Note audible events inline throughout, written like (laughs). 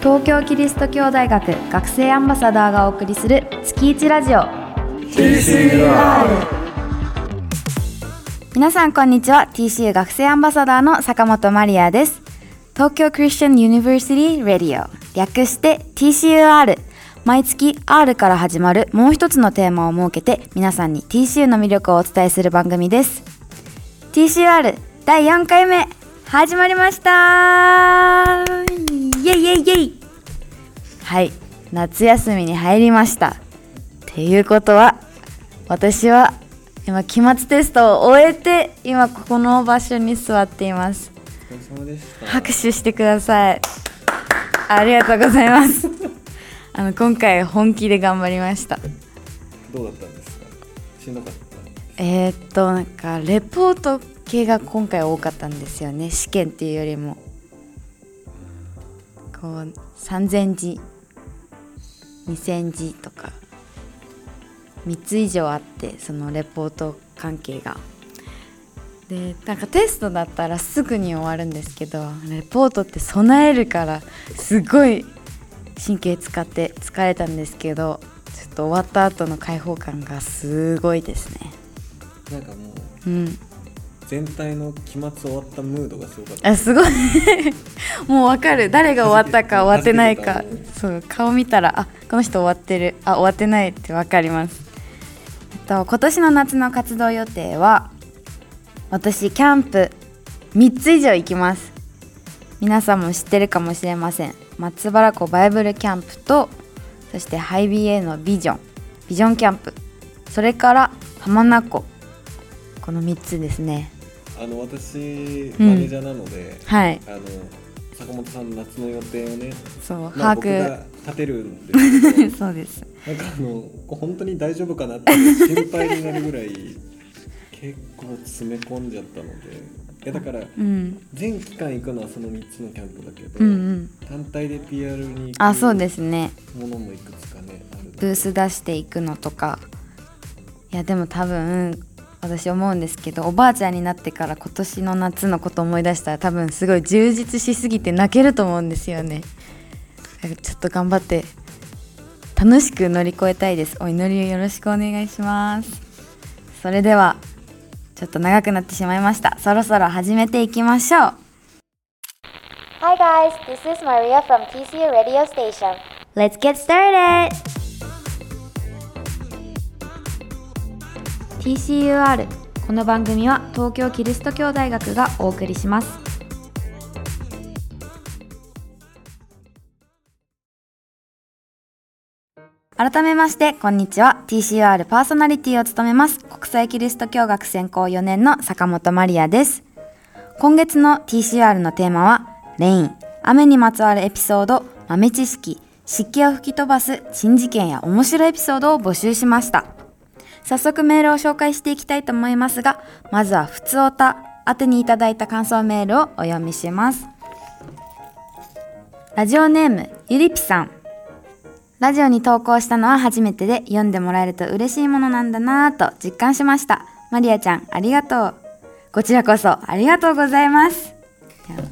東京キリスト教大学学生アンバサダーがお送りする月一ラジオ。TCUR 皆さんこんにちは。TCU 学生アンバサダーの坂本マリアです。東京クリスチャンユニバーシティラディオ略して TCUR 毎月 R から始まるもう一つのテーマを設けて皆さんに TCU の魅力をお伝えする番組です。TCUR 第4回目始まりました。イエイイエイイエイ。はい夏休みに入りました。っていうことは私は今期末テストを終えて今この場所に座っています。拍手してください。ありがとうございますあの今回本気で頑張りました。どうだったんですか？しんどかったえー、っとなんかレポート系が今回多かったんですよね。試験っていうよりも。こう3000字。2000字とか。3つ以上あってそのレポート関係が。でなんかテストだったらすぐに終わるんですけどレポートって備えるからすごい神経使って疲れたんですけどちょっと終わった後の開放感がすごいですね。なんかもう、うん、全体の期末終わったムードがすごかった。あすごい。(laughs) もうわかる。誰が終わったか終わってないか。そう顔見たらあこの人終わってる。あ終わってないってわかります。と今年の夏の活動予定は私キャンプ3つ以上行きます。皆さんも知ってるかもしれません松原湖バイブルキャンプとそしてハイビエのビジョンビジョンキャンプ。それから浜名湖。この3つですね。あの私マネージャーなので、うん、はい。あの坂本さんの夏の予定をねそう、まあ、僕が立てるんですけど。(laughs) そうです。なんかあの本当に大丈夫かなって心配になるぐらい結構詰め込んじゃったので。いやだから、うん、全期間行くのはその3つのキャンプだけど、うんうん、単体で PR にあそうですね。ものもいくつかねある。ブース出していくのとか。いやでも多分私思うんですけどおばあちゃんになってから今年の夏のこと思い出したら多分すごい充実しすぎて泣けると思うんですよね。ちょっと頑張って楽しく乗り越えたいです。お祈りをよろしくお願いします。それではちょっと長くなってしまいましたそろそろ始めていきましょう Hi guys, this is Maria from TCU Radio Station. Let's get started! TCUR この番組は東京キリスト教大学がお送りします改めましてこんにちは。TCR パーソナリティを務めます。国際キリスト教学専攻4年の坂本マリアです。今月の TCR のテーマはレイン。雨にまつわるエピソード豆知識。湿気を吹き飛ばす珍事件や面白いエピソードを募集しました。早速メールを紹介していきたいと思いますが、まずはふつおた宛てにいただいた感想メールをお読みします。ラジオネームゆりぴさん。ラジオに投稿したのは初めてで読んでもらえると嬉しいものなんだなぁと実感しました。マリアちゃんありがとう。こちらこそありがとうございます。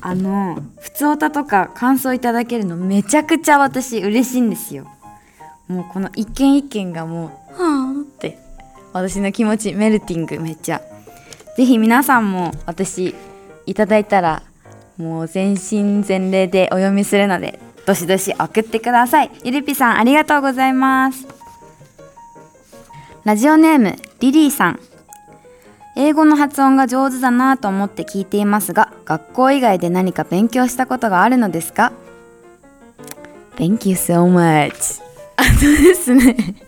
あの、ふつおたとか感想いただけるのめちゃくちゃ私嬉しいんですよ。もうこの一件一件がもう、はぁって私の気持ちメルティングめっちゃぜひ皆さんも私いただいたらもう全身全霊でお読みするのでどしどし送ってください。ゆりぴさんありがとうございます。ラジオネームリリーさん。英語の発音が上手だなと思って聞いていますが学校以外で何か勉強したことがあるのですか？Thank you so much. あそうですね。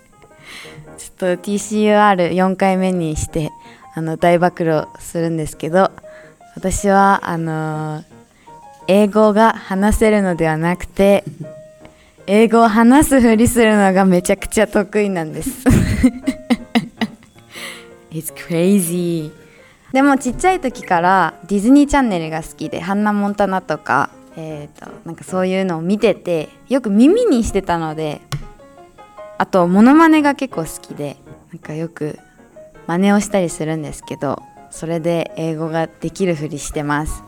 と TCUR4 回目にしてあの大暴露するんですけど私はあのー、英語が話せるのではなくて英語を話すふりするのがめちゃくちゃ得意なんです。(laughs) It's crazy. でもちっちゃい時からディズニーチャンネルが好きでハンナ・モンタナとか,、えーとなんかそういうのを見ててよく耳にしてたのであとモノマネが結構好きでなんかよく真似をしたりするんですけどそれで英語ができるふりしてます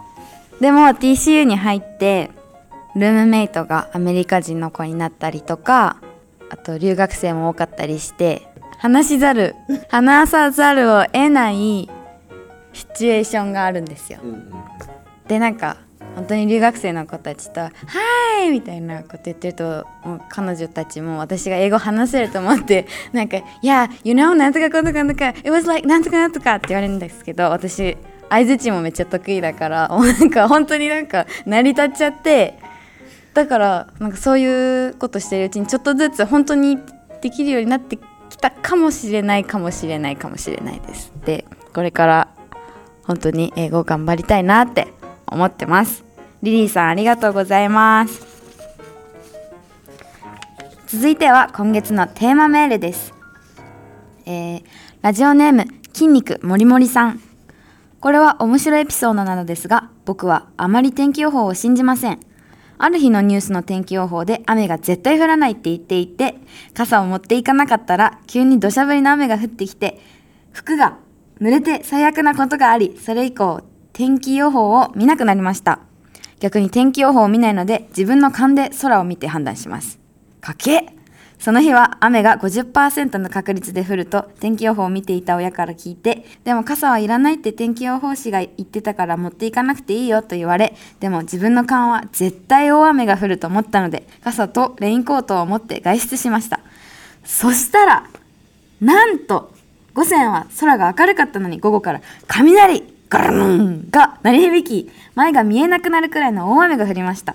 でも TCU に入ってルームメイトがアメリカ人の子になったりとかあと留学生も多かったりして話しざる話さざるを得ないシチュエーションがあるんですようんうんでなんか本当に留学生の子たちと「はーい!」みたいなこと言ってるともう彼女たちも私が英語話せると思ってなんか「いや you know なんとかこんとかなんとか it was like なんとかなんとか」って言われるんですけど私相づちもめっちゃ得意だから (laughs) もうなんか本当になんか成り立っちゃってだからなんかそういうことしてるうちにちょっとずつ本当にできるようになってきたかもしれないかもしれないかもしれないですでこれから本当に英語頑張りたいなって思ってます。リリーさんありがとうございます。続いては今月のテーマメールです。えーラジオネーム筋肉もりもりさん。これは面白いエピソードなのですが僕はあまり天気予報を信じません。ある日のニュースの天気予報で雨が絶対降らないって言っていて傘を持っていかなかったら急に土砂降りの雨が降ってきて服が濡れて最悪なことがありそれ以降天気予報を見なくなりました。逆に天気予報を見ないので自分の勘で空を見て判断します。かけその日は雨が50%の確率で降ると天気予報を見ていた親から聞いてでも傘はいらないって天気予報士が言ってたから持っていかなくていいよと言われでも自分の勘は絶対大雨が降ると思ったので傘とレインコートを持って外出しました。そしたらなんと午前は空が明るかったのに午後から雷ガランが鳴り響き前が見えなくなるくらいの大雨が降りました。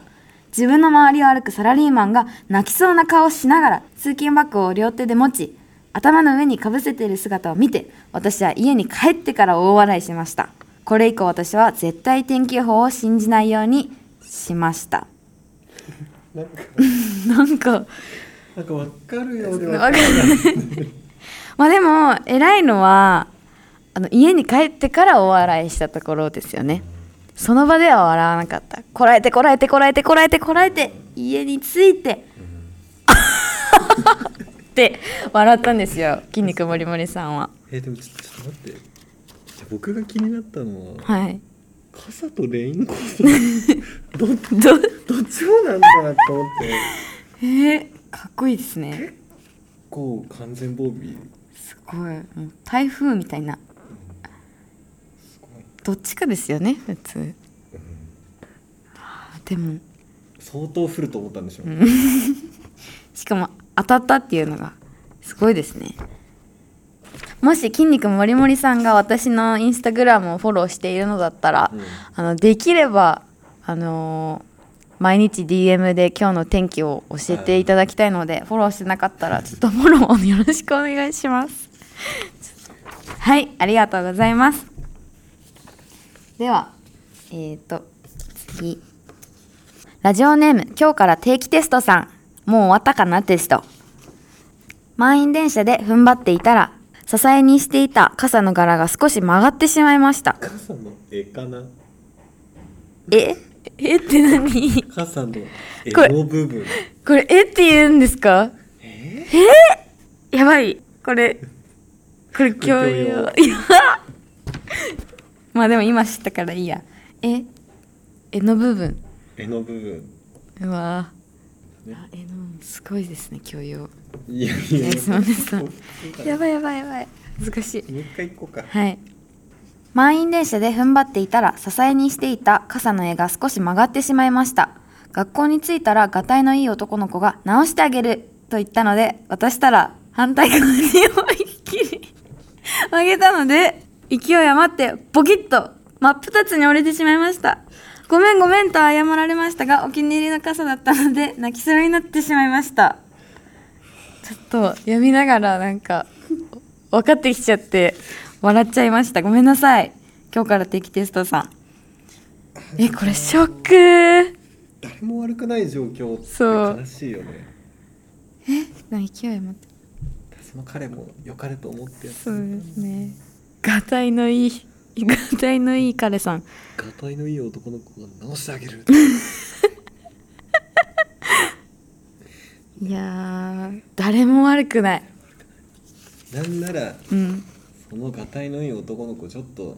自分の周りを歩くサラリーマンが泣きそうな顔をしながら通勤バッグを両手で持ち頭の上にかぶせている姿を見て私は家に帰ってから大笑いしました。これ以降私は絶対天気予報を信じないようにしました。なんかなんかわかるようでわかるる (laughs) まあでも偉いのはあの家に帰ってからお笑いしたところですよねその場では笑わなかった。こらえてこらえてこらえてこらえてこらえて家に着いてって笑ったんですよ。筋肉もりもりさんは。えでもちょちょっと待って。じゃあ僕が気になったのははい。傘とレインコート。(laughs) どどどどっちもなんだなと思って。えー、かっこいいですね。こう完全防備。すごい。もう台風みたいなどっちかですよね普通。あーでも。相当降ると思ったんでしょう、(laughs) しかも当たったっていうのがすごいですね。もし筋肉もりもりさんが私のインスタグラムをフォローしているのだったら、うん。あのできればあのー毎日 DM で今日の天気を教えていただきたいので、フォローしてなかったらちょっとフォローをよろしくお願いします。はいありがとうございますではえっ、ー、と次。ラジオネーム今日から定期テストさん。もう終わったかなテスト。満員電車で踏ん張っていたら支えにしていた傘の柄が少し曲がってしまいました。傘の絵かな？え？え？って何？傘の絵これの部分。これえって言うんですか？え？やばい。これ (laughs) これ教養。教養。いやまあでも今知ったからいいや。え絵の部分。絵の部分。うわ。ね。あ絵のすごいですね教養。いやいや。えすいませんすいませんやばいやばいやばい。難しい。もう一回行こうか。はい。満員電車で踏ん張っていたら支えにしていた傘の絵が少し曲がってしまいました。学校に着いたらがたいのいい男の子が直してあげる。と言ったので渡したら反対側に思いっきり (laughs) 曲げたので勢い余ってボキッと真っ二つに折れてしまいました。ごめんごめんと謝られましたがお気に入りの傘だったので泣きそうになってしまいました。ちょっと読みながらなんか分かってきちゃって笑っちゃいました。ごめんなさい。今日から定期テストさん。えこれショック。誰も悪くない状況そう。って悲しいよね。何勢い持って。その彼も良かれと思ってやってそうですねがたいのいいがたいのいい彼さん。がたいのいい男の子が直してあげる。いやー誰も悪くない。なんならうん。そこのがたいのいい男の子ちょっと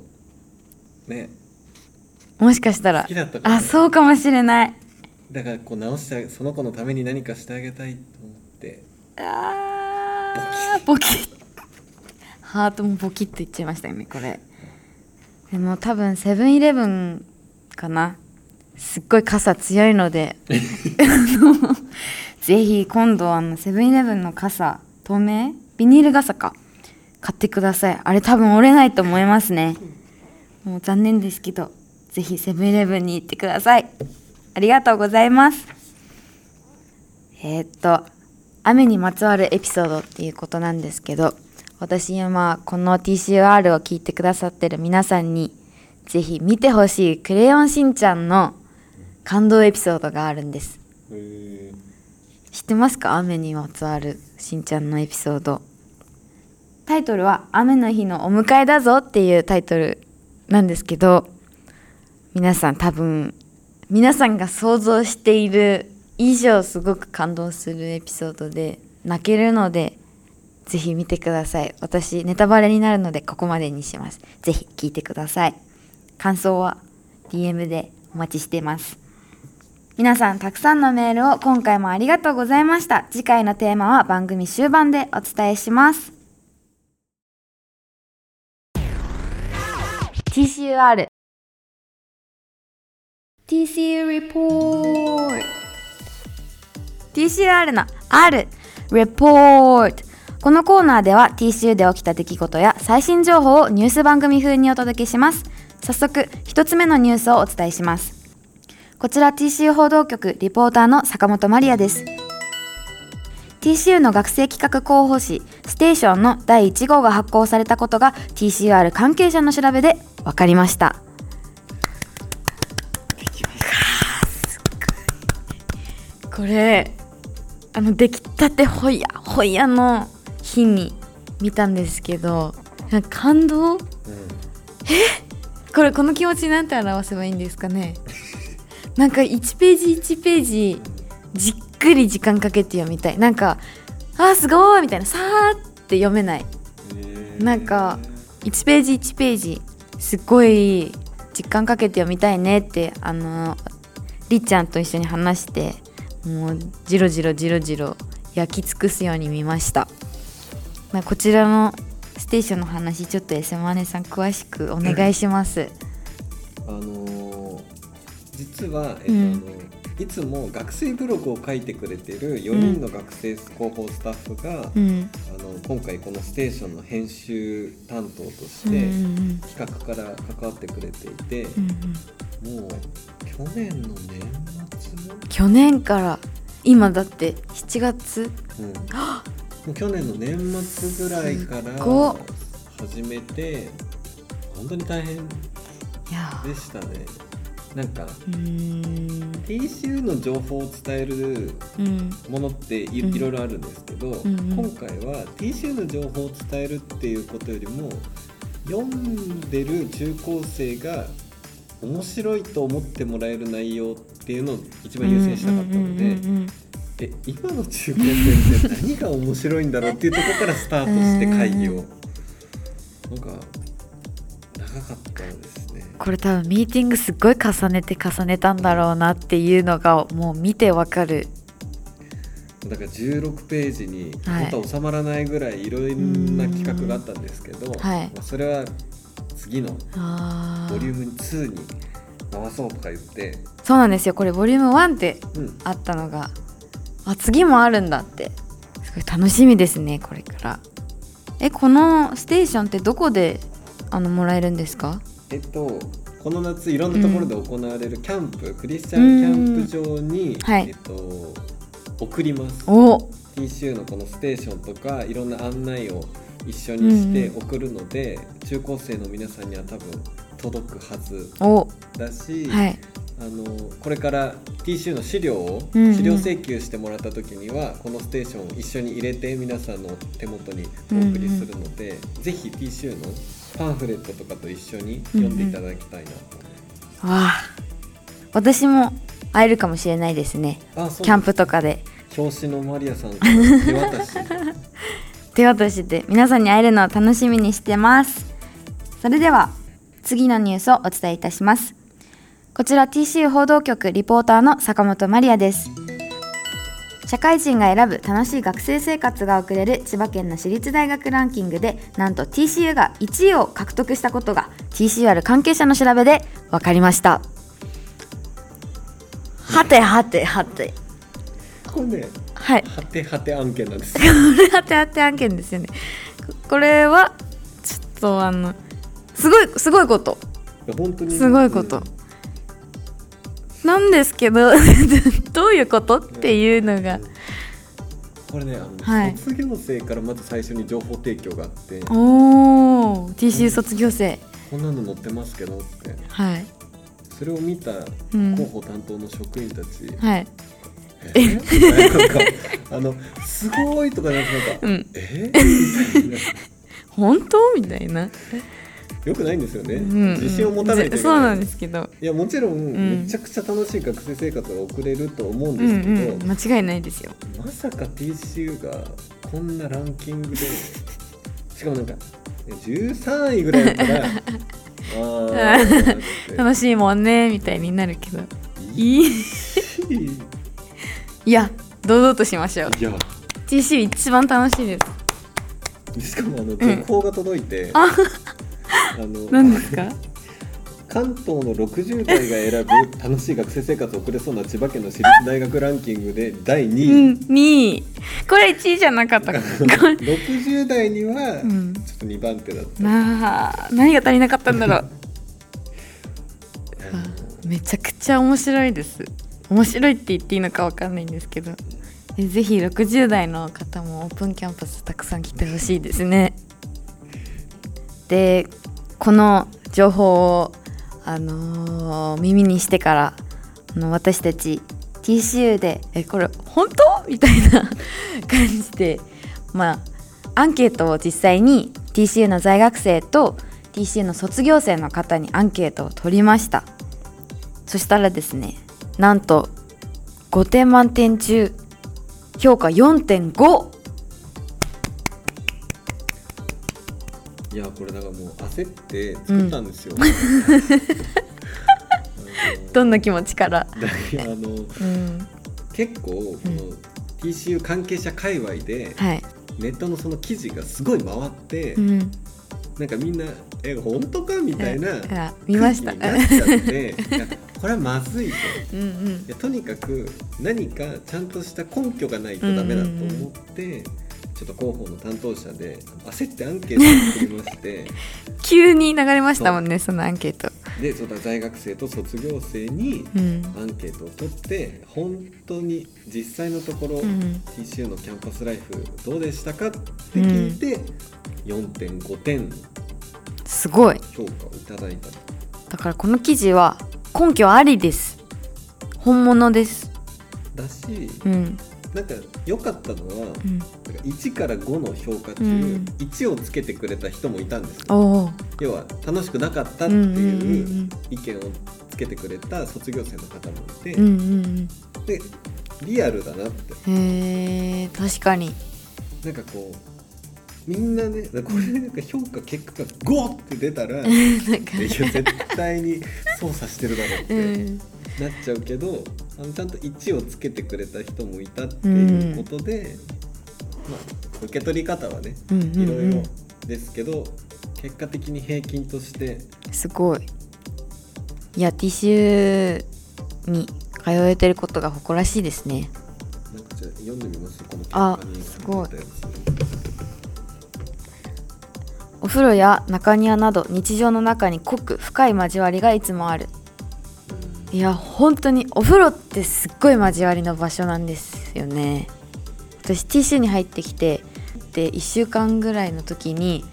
ねもしかしたら。好きだったかもあそうかもしれない。だからこう直してあげその子のために何かしてあげたいと思って。あーボキッハートもボキッといっちゃいましたよねこれ。でも多分セブンイレブンかな。すっごい傘強いので。(laughs) ぜひ今度あのセブンイレブンの傘透明ビニール傘か。買ってください。あれ多分折れないと思いますね。もう残念ですけどぜひセブンイレブンに行ってください。ありがとうございます。えーっと雨にまつわるエピソードっていうことなんですけど私今この TCR を聞いてくださってる皆さんにぜひ見てほしい「クレヨンしんちゃん」の感動エピソードがあるんです。へ知ってますか雨にまつわるしんちゃんのエピソード。タイトルは「雨の日のお迎えだぞ」っていうタイトルなんですけど皆さん多分皆さんが想像している以上すごく感動するエピソードで泣けるのでぜひ見てください。私ネタバレになるのでここまでにします。ぜひ聞いてください。感想は DM でお待ちしています。皆さんたくさんのメールを今回もありがとうございました。次回のテーマは番組終盤でお伝えします。TCUR TCU レポート TCR の R レポートこのコーナーでは TCU で起きた出来事や最新情報をニュース番組風にお届けします。早速一つ目のニュースをお伝えします。こちら TCU 報道局リポーターの坂本マリアです。TCU の学生企画候補誌ステーションの第1号が発行されたことが TCR 関係者の調べで分かりました。これあの出来たてほやほやの日に見たんですけど感動？うん。これこの気持ちなんて表せばいいんですかね？(laughs) なんか1ページ1ページじっくり時間かけて読みたい。なんかあーすごいみたいなさーって読めない。なんか1ページ1ページすっごい時間かけて読みたいねってあのりっちゃんと一緒に話してもうじろじろじろじろ焼き尽くすように見ましたまあこちらのステーションの話ちょっとエセマネさん詳しくお願いします。あのー実は、えっとうん。あのいつも学生ブログを書いてくれてる4人の学生広報スタッフが、うん。あの今回このステーションの編集担当としてん企画から関わってくれていて、うんうん。もう去年の年末、去年から。今だって7月？うん、去年の年末ぐらいから始めて本当に大変でしたね。なんか TCU の情報を伝えるうん。ものってい,、ろいろあるんですけど、んうん。今回は TCU の情報を伝えるっていうことよりも読んでる中高生が面白いと思ってもらえる内容っていうのを一番優先したかったので、うんうんうんうんえ今の中高生って何が面白いんだろうっていうところからスタートして会議を、うん。なんか長かったですね。これ多分ミーティングすっごい重ねて重ねたんだろうなっていうのがもう見てわかる。だから16ページにはい。本当は収まらないぐらいいろんな企画があったんですけど、はい。まあそれは次のボリューム2に回そうとか言って、そうなんですよ。これボリューム1ってうん、あったのがあ次もあるんだって。すごい楽しみですねこれから。えこのステーションってどこであのもらえるんですか？えっとこの夏いろんなところで行われるキャンプ、クリスチャンキャンプ場に、はい。えっと、送ります。お。TCU のこのステーションとかいろんな案内を一緒にしてうん。送るので、中高生の皆さんには多分届くはずお。だし、はいあのこれから TCU の資料を、うんうん。資料請求してもらった時にはこのステーションを一緒に入れて皆さんの手元にお送りするので、ぜひ TCU のパンフレットとかと一緒に読んでいただきたいなと思います。わあ私も会えるかもしれないですね。キャンプとかで。表紙のマリアさんから手渡し。(laughs) 手渡しで皆さんに会えるのを楽しみにしてます。それでは次のニュースをお伝えいたしますこちら TCU 報道局リポーターの坂本マリアです。社会人が選ぶ楽しい学生生活が送れる千葉県の私立大学ランキングでなんと TCU が1位を獲得したことが TCUR 関係者の調べで分かりました。はてはてはて。これねはい。はてはて案件なんです。(laughs) これはてはて案件ですよね。ここれはちょっとあのすごいすごいこと。すごいことなんですけど (laughs) どういうことっていうのが。これねあの、はい。卒業生からまず最初に情報提供があって。おお TCU 卒業生。こんなの載ってますけどって。はい。それを見たうん。広報担当の職員たち、はい。えー？なんかあのすごいとかなんかなんか、うん。えー？みたいな。(laughs) 本当？みたいな、よくないんですよね、うん、自信を持たないといけない。そうなんですけど。いやもちろん、ん。めちゃくちゃ楽しい学生生活が送れると思うんうですけど、んうん間違いないですよ。まさか TCU がこんなランキングでしかもなんか13位ぐらいだったらあ (laughs) 楽しいもんねみたいになるけど。いい。いや堂々としましょう。いや。TCU 一番楽しいです。しかもあの続報が届いて、ああの何ですか？関東の60代が選ぶ楽しい学生生活を送れそうな千葉県の私立大学ランキングで第う2位、ん2位。これ1位じゃなかったこれ60代にはうんちょっと2番手だった、なあ何が足りなかったんだろう。めちゃくちゃ面白いです。面白いって言っていいのかわかんないんですけど。えぜひ60代の方もオープンキャンパスたくさん来てほしいですね。でこの情報を、あのー耳にしてからあの私たち TCU で「えこれ本当?」みたいな感じでまあアンケートを実際に TCU の在学生と TCU の卒業生の方にアンケートを取りましたそしたらですねなんと5点満点中評価4.5いやこれだからもう焦って作ったんですよ、(laughs) あのどんな気持ちから？あのうん。結構この TCU 関係者界隈ではい。ネットのその記事がすごい回って、うん。なんかみんな「え本当か?」みたいなあ見ました。なっちゃって (laughs) いやこれはまずいと。うんうん。とにかく何かちゃんとした根拠がないとダメだと思って、ちょっと広報の担当者で焦ってアンケートを作りまして。(laughs) 急に流れましたもんねそのアンケート。でその在学生と卒業生にうん。アンケートを取って本当に実際のところ、うん。TCU のキャンパスライフどうでしたかって聞いて、4.5点すごい。評価をいただいた。だからこの記事は根拠ありです。本物です。だしうん。なんか良かったのは、うん。か1から5の評価中、うん。1をつけてくれた人もいたんですよ。要は楽しくなかったっていう意見をつけてくれた卒業生の方もいて、うんうんうん。でリアルだなって。へえ確かに。なんかこうみんなねこれなんか評価結果が5って出たら (laughs) いや絶対に操作してるだろうっうてん。なっちゃうけど、あのちゃんと1をつけてくれた人もいたっていうことで、まあ、受け取り方はねうんうんいろいろうんですけど、結果的に平均としてすごい。いや TCU に通えてることが誇らしいですね。なんかじゃあ読んでみます？この結あすごい。お風呂や中庭など日常の中に濃く深い交わりがいつもある。ついや本当にお風呂ってすっごい交わりの場所なんですよね。私 TCU に入ってきてで1週間ぐらいの時に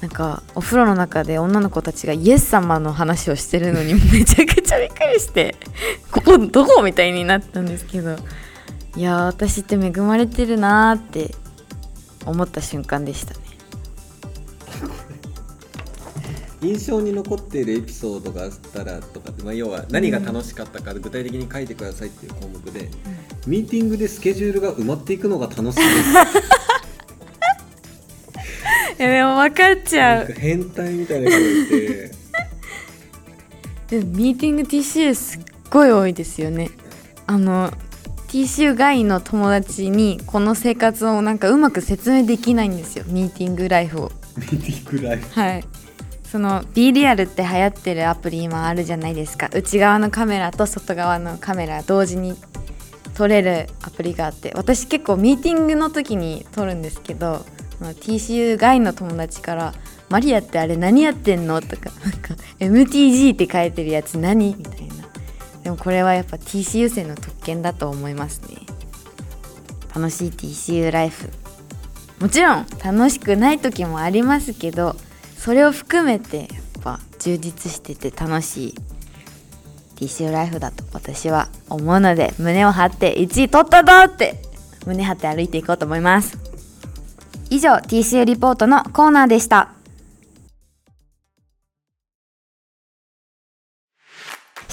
なんかお風呂の中で女の子たちがイエス様の話をしてるのに (laughs) めちゃくちゃびっくりしてここどこみたいになったんですけど。いやー私って恵まれてるなーって思った瞬間でした印象に残っているエピソードがあったらとかまあ、要は何が楽しかったか具体的に書いてくださいっていう項目で、ミーティングでスケジュールが埋まっていくのが楽しいです。(laughs) やでも分かっちゃなんか変態みたいな人がいて。(laughs) でもミーティング TCU すっごい多いですよね。あの TCU 外の友達にこの生活をなんかうまく説明できないんですよミーティングライフを。ミーティングライフ。はいその B リアルって流行ってるアプリ今あるじゃないですか。内側のカメラと外側のカメラ同時に撮れるアプリがあって。私結構ミーティングの時に撮るんですけど TCU 外の友達から「マリアってあれ何やってんの?」とか「なんか MTG って書いてるやつ何?」みたいな。でもこれはやっぱ TCU 生の特権だと思いますね。楽しい TCU ライフ。もちろん楽しくない時もありますけどそれを含めてやっぱ充実してて楽しい TCU ライフだと私は思うので胸を張って1位取ったぞって胸張って歩いていこうと思います。以上 TCU リポートのコーナーでした。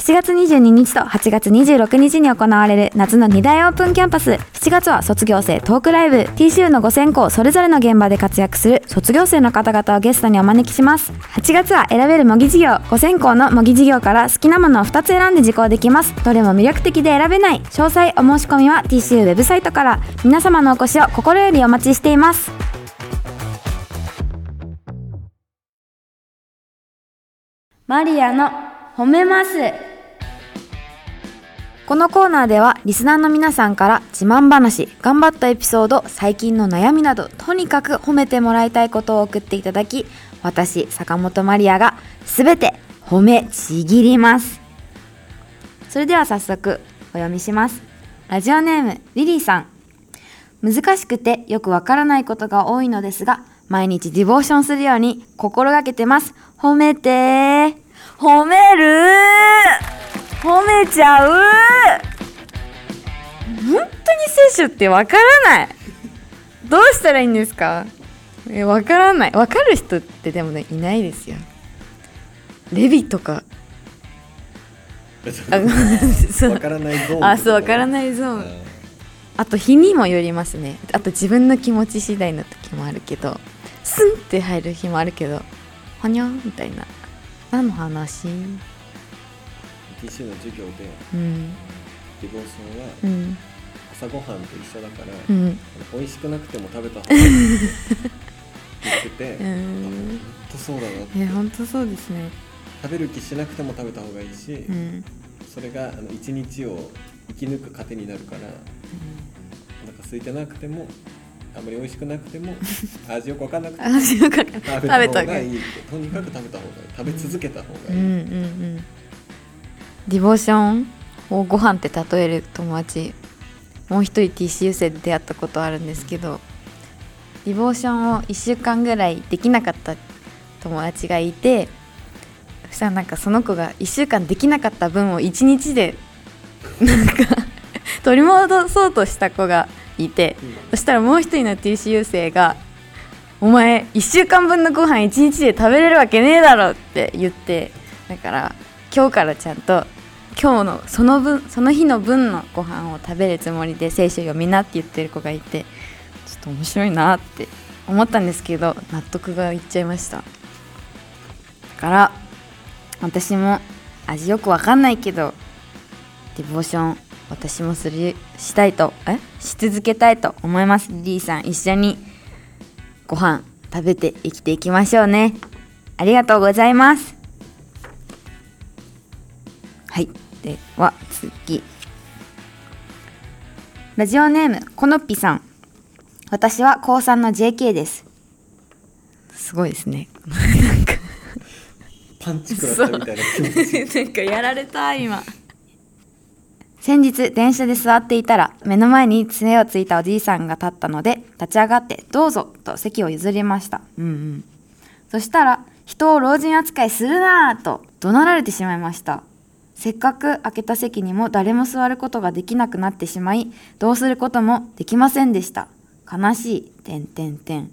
7月22日と8月26日に行われる夏の2大オープンキャンパス。7月は卒業生トークライブ。TCU の5選考それぞれの現場で活躍する卒業生の方々をゲストにお招きします。8月は選べる模擬授業。5選考の模擬授業から好きなものを2つ選んで受講できます。どれも魅力的で選べない詳細お申し込みは TCU ウェブサイトから。皆様のお越しを心よりお待ちしています。マリアの褒めます。このコーナーではリスナーの皆さんから自慢話頑張ったエピソード最近の悩みなどとにかく褒めてもらいたいことを送っていただき私坂本マリアが全て褒めちぎります。それでは早速お読みしますラジオネームリリーさん。難しくてよくわからないことが多いのですが毎日ディボーションするように心がけてます。褒めて褒める褒めちゃう。本当に聖書ってわからない。どうしたらいいんですか？えわからない。わかる人ってでもねいないですよ。レビとか。(laughs) あそう。わからないゾーンあそうわからないゾーン。あと日にもよりますね。あと自分の気持ち次第の時もあるけどスンって入る日もあるけどはにゃんみたいな。何の話？TCU の授業でうんディボーションはうん。朝ごはんと一緒だから、うん。美味しくなくても食べた方がいいって言ってて、うあん本当そうだなって。え本当そうですね。食べる気しなくても食べた方がいいし、うん。それが一日を生き抜く糧になるから、お腹空いてなくてもあんまり美味しくなくても (laughs) 味よく分かんなくても食べた方がいいって。とにかく食べた方がいい。食べ続けた方がいい、うんうんうんディボーションをご飯って例える友達もう一人 TCU 生で出会ったことあるんですけどディボーションを1週間ぐらいできなかった友達がいてそしたらなんかその子が1週間できなかった分を1日でなんか取り戻そうとした子がいてそしたらもう一人の TCU 生が「お前1週間分のご飯1日で食べれるわけねえだろ」って言ってだから今日からちゃんと今日のその分その日の分のご飯を食べるつもりで聖書読みなって言ってる子がいてちょっと面白いなって思ったんですけど納得がいっちゃいました。だから私も味よくわかんないけどディボーション私もするしたいとえし続けたいと思います。リリーさん一緒にご飯食べて生きていきましょうね。ありがとうございます。では次。ラジオネームこのっぴさん。私は高3の JK です。すごいですね。(laughs) なんかパンチ食らったみたいな気持ち。(laughs) なんかやられた今。先日電車で座っていたら目の前に杖をついたおじいさんが立ったので立ち上がって「どうぞ」と席を譲りました。うんうん。そしたら人を老人扱いするなぁと怒鳴られてしまいましたせっかく空けた席にも誰も座ることができなくなってしまいどうすることもできませんでした。悲しい。てんてんてん。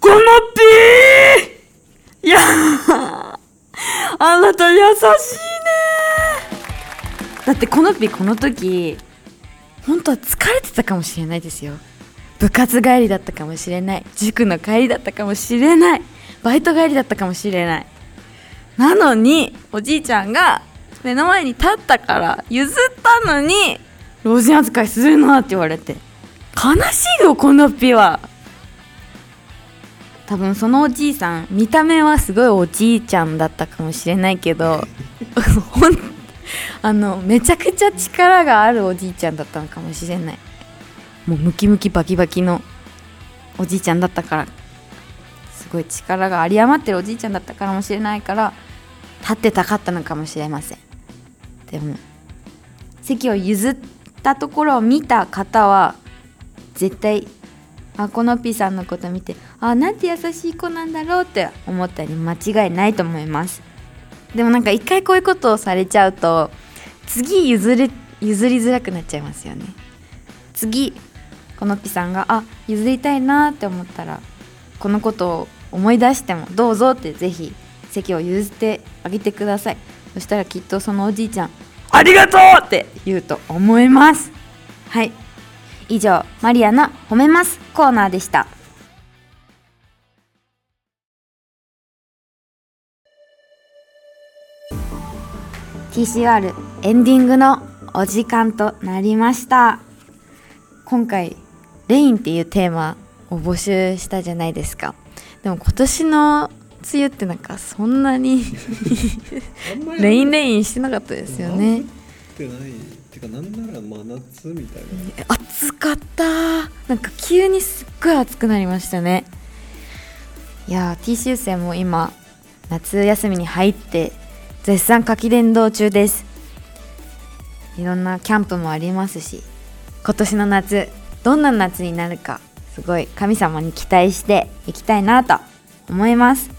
このピー！いやあなた優しいね。だってこのピこの時本当は疲れてたかもしれないですよ。部活帰りだったかもしれない。塾の帰りだったかもしれない。バイト帰りだったかもしれないなのにおじいちゃんが目の前に立ったから譲ったのに老人扱いするなって言われて。悲しいよこのピは。多分そのおじいさん見た目はすごいおじいちゃんだったかもしれないけど (laughs) あのめちゃくちゃ力があるおじいちゃんだったのかもしれない。もうムキムキバキバキのおじいちゃんだったから。すごい力が有り余ってるおじいちゃんだったかもしれないから立ってたかったのかもしれません。でも席を譲ったところを見た方は絶対あこのピーさんのこと見てあなんて優しい子なんだろうって思ったり間違いないと思います。でもなんか一回こういうことをされちゃうと次譲り譲りづらくなっちゃいますよね。次このピさんがあ譲りたいなって思ったらこのことを思い出してもどうぞってぜひ席を譲ってあげてください。そしたらきっとそのおじいちゃんありがとうって言うと思います。はい。以上マリアの褒めます。コーナーでした「TCR エンディングのお時間となりました。今回「レイン」っていうテーマを募集したじゃないですか。でも今年の梅雨ってなんかそんなにレインレインしてなかったですよね。ってないてかなんなら真夏みたいな。暑かった。なんか急にすっごい暑くなりましたね。いやー TCU 生も今夏休みに入って絶賛夏季伝道中です。いろんなキャンプもありますし今年の夏どんな夏になるかすごい神様に期待していきたいなと思います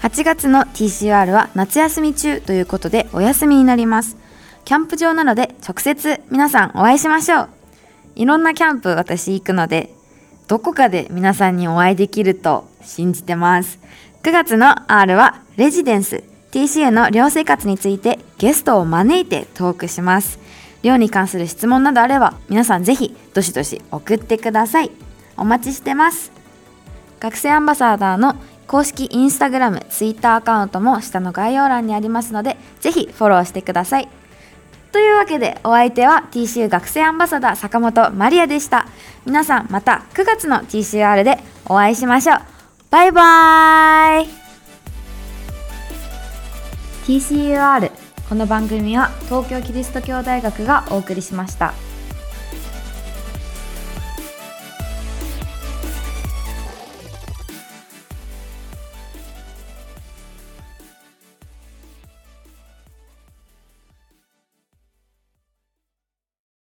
8月の TCR は夏休み中ということでお休みになります。キャンプ場なので直接皆さんお会いしましょう。いろんなキャンプ私行くのでどこかで皆さんにお会いできると信じてます。9月の R はレジデンス TCA の寮生活についてゲストを招いてトークします。寮に関する質問などあれば皆さんぜひどしどし送ってください。お待ちしてます。学生アンバサダーの公式インスタグラム、ツイッターアカウントも下の概要欄にありますのでぜひフォローしてください。というわけでお相手は TCU 学生アンバサダー坂本マリアでした。皆さんまた9月の TCUR でお会いしましょう。バイバーイ。TCUR この番組は東京キリスト教大学がお送りしました。